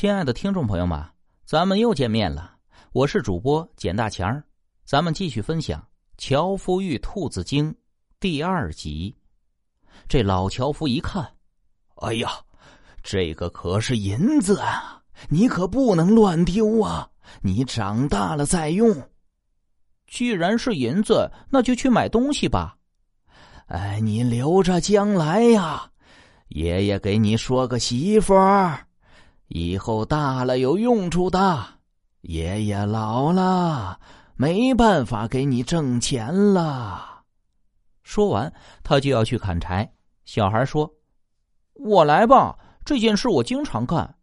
亲爱的听众朋友们，咱们又见面了，我是主播简大强咱们继续分享《樵夫遇兔子精》第二集。这老樵夫一看，哎呀，这个可是银子啊，你可不能乱丢啊！你长大了再用。既然是银子，那就去买东西吧。哎，你留着将来呀，爷爷给你说个媳妇儿，以后大了有用处的。爷爷老了，没办法给你挣钱了。说完，他就要去砍柴。小孩说：“我来吧，这件事我经常干。”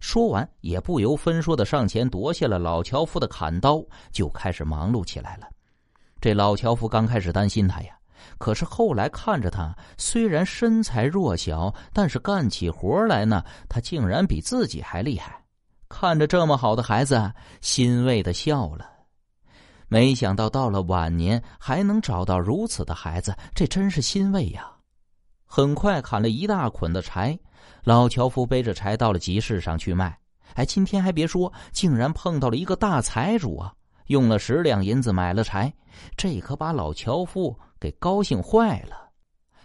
说完，也不由分说的上前夺下了老樵夫的砍刀，就开始忙碌起来了。这老樵夫刚开始担心他呀。可是后来看着他，虽然身材弱小，但是干起活来呢，他竟然比自己还厉害。看着这么好的孩子，欣慰的笑了。没想到到了晚年还能找到如此的孩子，这真是欣慰呀！很快砍了一大捆的柴，老樵夫背着柴到了集市上去卖。哎，今天还别说，竟然碰到了一个大财主啊！用了十两银子买了柴，这可把老樵夫。给高兴坏了，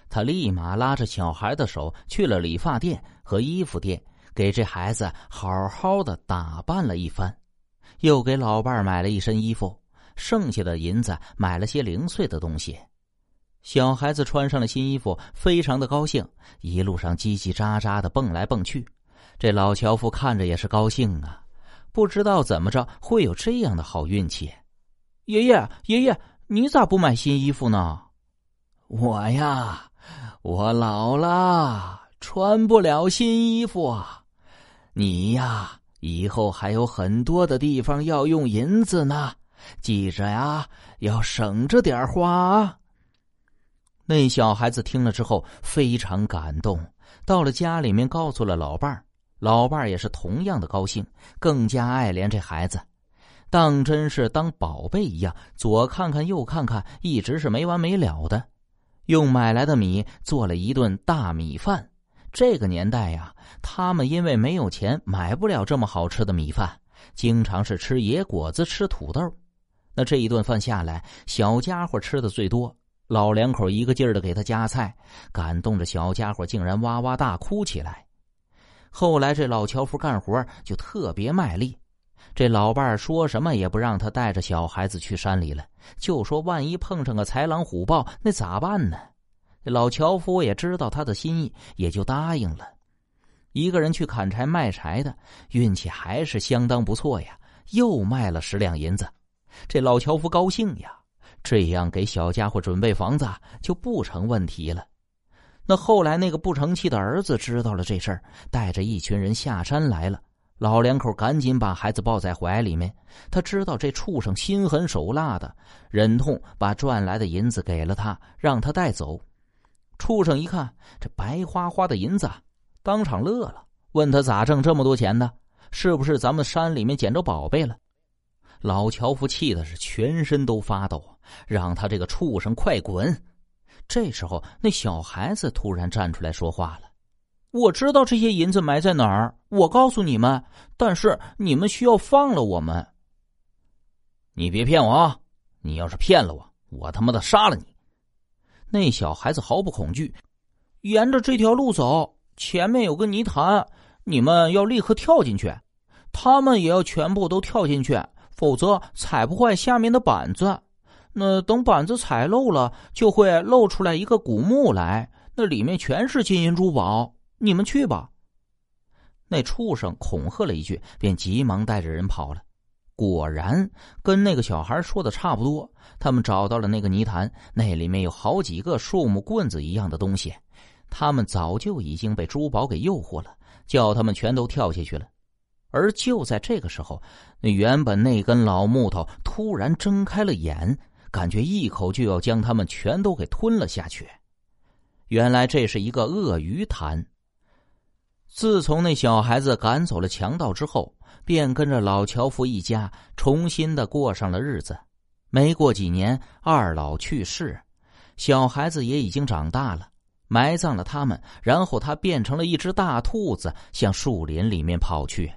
他立马拉着小孩的手去了理发店和衣服店，给这孩子好好的打扮了一番，又给老伴买了一身衣服，剩下的银子买了些零碎的东西。小孩子穿上了新衣服，非常的高兴，一路上叽叽喳喳的蹦来蹦去。这老樵夫看着也是高兴啊，不知道怎么着会有这样的好运气。爷爷，爷爷。你咋不买新衣服呢？我呀，我老了，穿不了新衣服啊。你呀，以后还有很多的地方要用银子呢，记着呀，要省着点花啊。那小孩子听了之后非常感动，到了家里面告诉了老伴儿，老伴儿也是同样的高兴，更加爱怜这孩子。当真是当宝贝一样，左看看右看看，一直是没完没了的。用买来的米做了一顿大米饭。这个年代呀，他们因为没有钱买不了这么好吃的米饭，经常是吃野果子、吃土豆。那这一顿饭下来，小家伙吃的最多，老两口一个劲儿的给他夹菜，感动着小家伙竟然哇哇大哭起来。后来这老樵夫干活就特别卖力。这老伴儿说什么也不让他带着小孩子去山里了，就说万一碰上个豺狼虎豹，那咋办呢？老樵夫也知道他的心意，也就答应了。一个人去砍柴卖柴的，运气还是相当不错呀，又卖了十两银子。这老樵夫高兴呀，这样给小家伙准备房子就不成问题了。那后来那个不成器的儿子知道了这事儿，带着一群人下山来了。老两口赶紧把孩子抱在怀里面，他知道这畜生心狠手辣的，忍痛把赚来的银子给了他，让他带走。畜生一看这白花花的银子，当场乐了，问他咋挣这么多钱呢？是不是咱们山里面捡着宝贝了？老樵夫气的是全身都发抖，让他这个畜生快滚！这时候，那小孩子突然站出来说话了。我知道这些银子埋在哪儿，我告诉你们，但是你们需要放了我们。你别骗我啊！你要是骗了我，我他妈的杀了你！那小孩子毫不恐惧，沿着这条路走，前面有个泥潭，你们要立刻跳进去。他们也要全部都跳进去，否则踩不坏下面的板子。那等板子踩漏了，就会露出来一个古墓来，那里面全是金银珠宝。你们去吧。那畜生恐吓了一句，便急忙带着人跑了。果然跟那个小孩说的差不多，他们找到了那个泥潭，那里面有好几个树木棍子一样的东西。他们早就已经被珠宝给诱惑了，叫他们全都跳下去了。而就在这个时候，那原本那根老木头突然睁开了眼，感觉一口就要将他们全都给吞了下去。原来这是一个鳄鱼潭。自从那小孩子赶走了强盗之后，便跟着老樵夫一家重新的过上了日子。没过几年，二老去世，小孩子也已经长大了，埋葬了他们，然后他变成了一只大兔子，向树林里面跑去。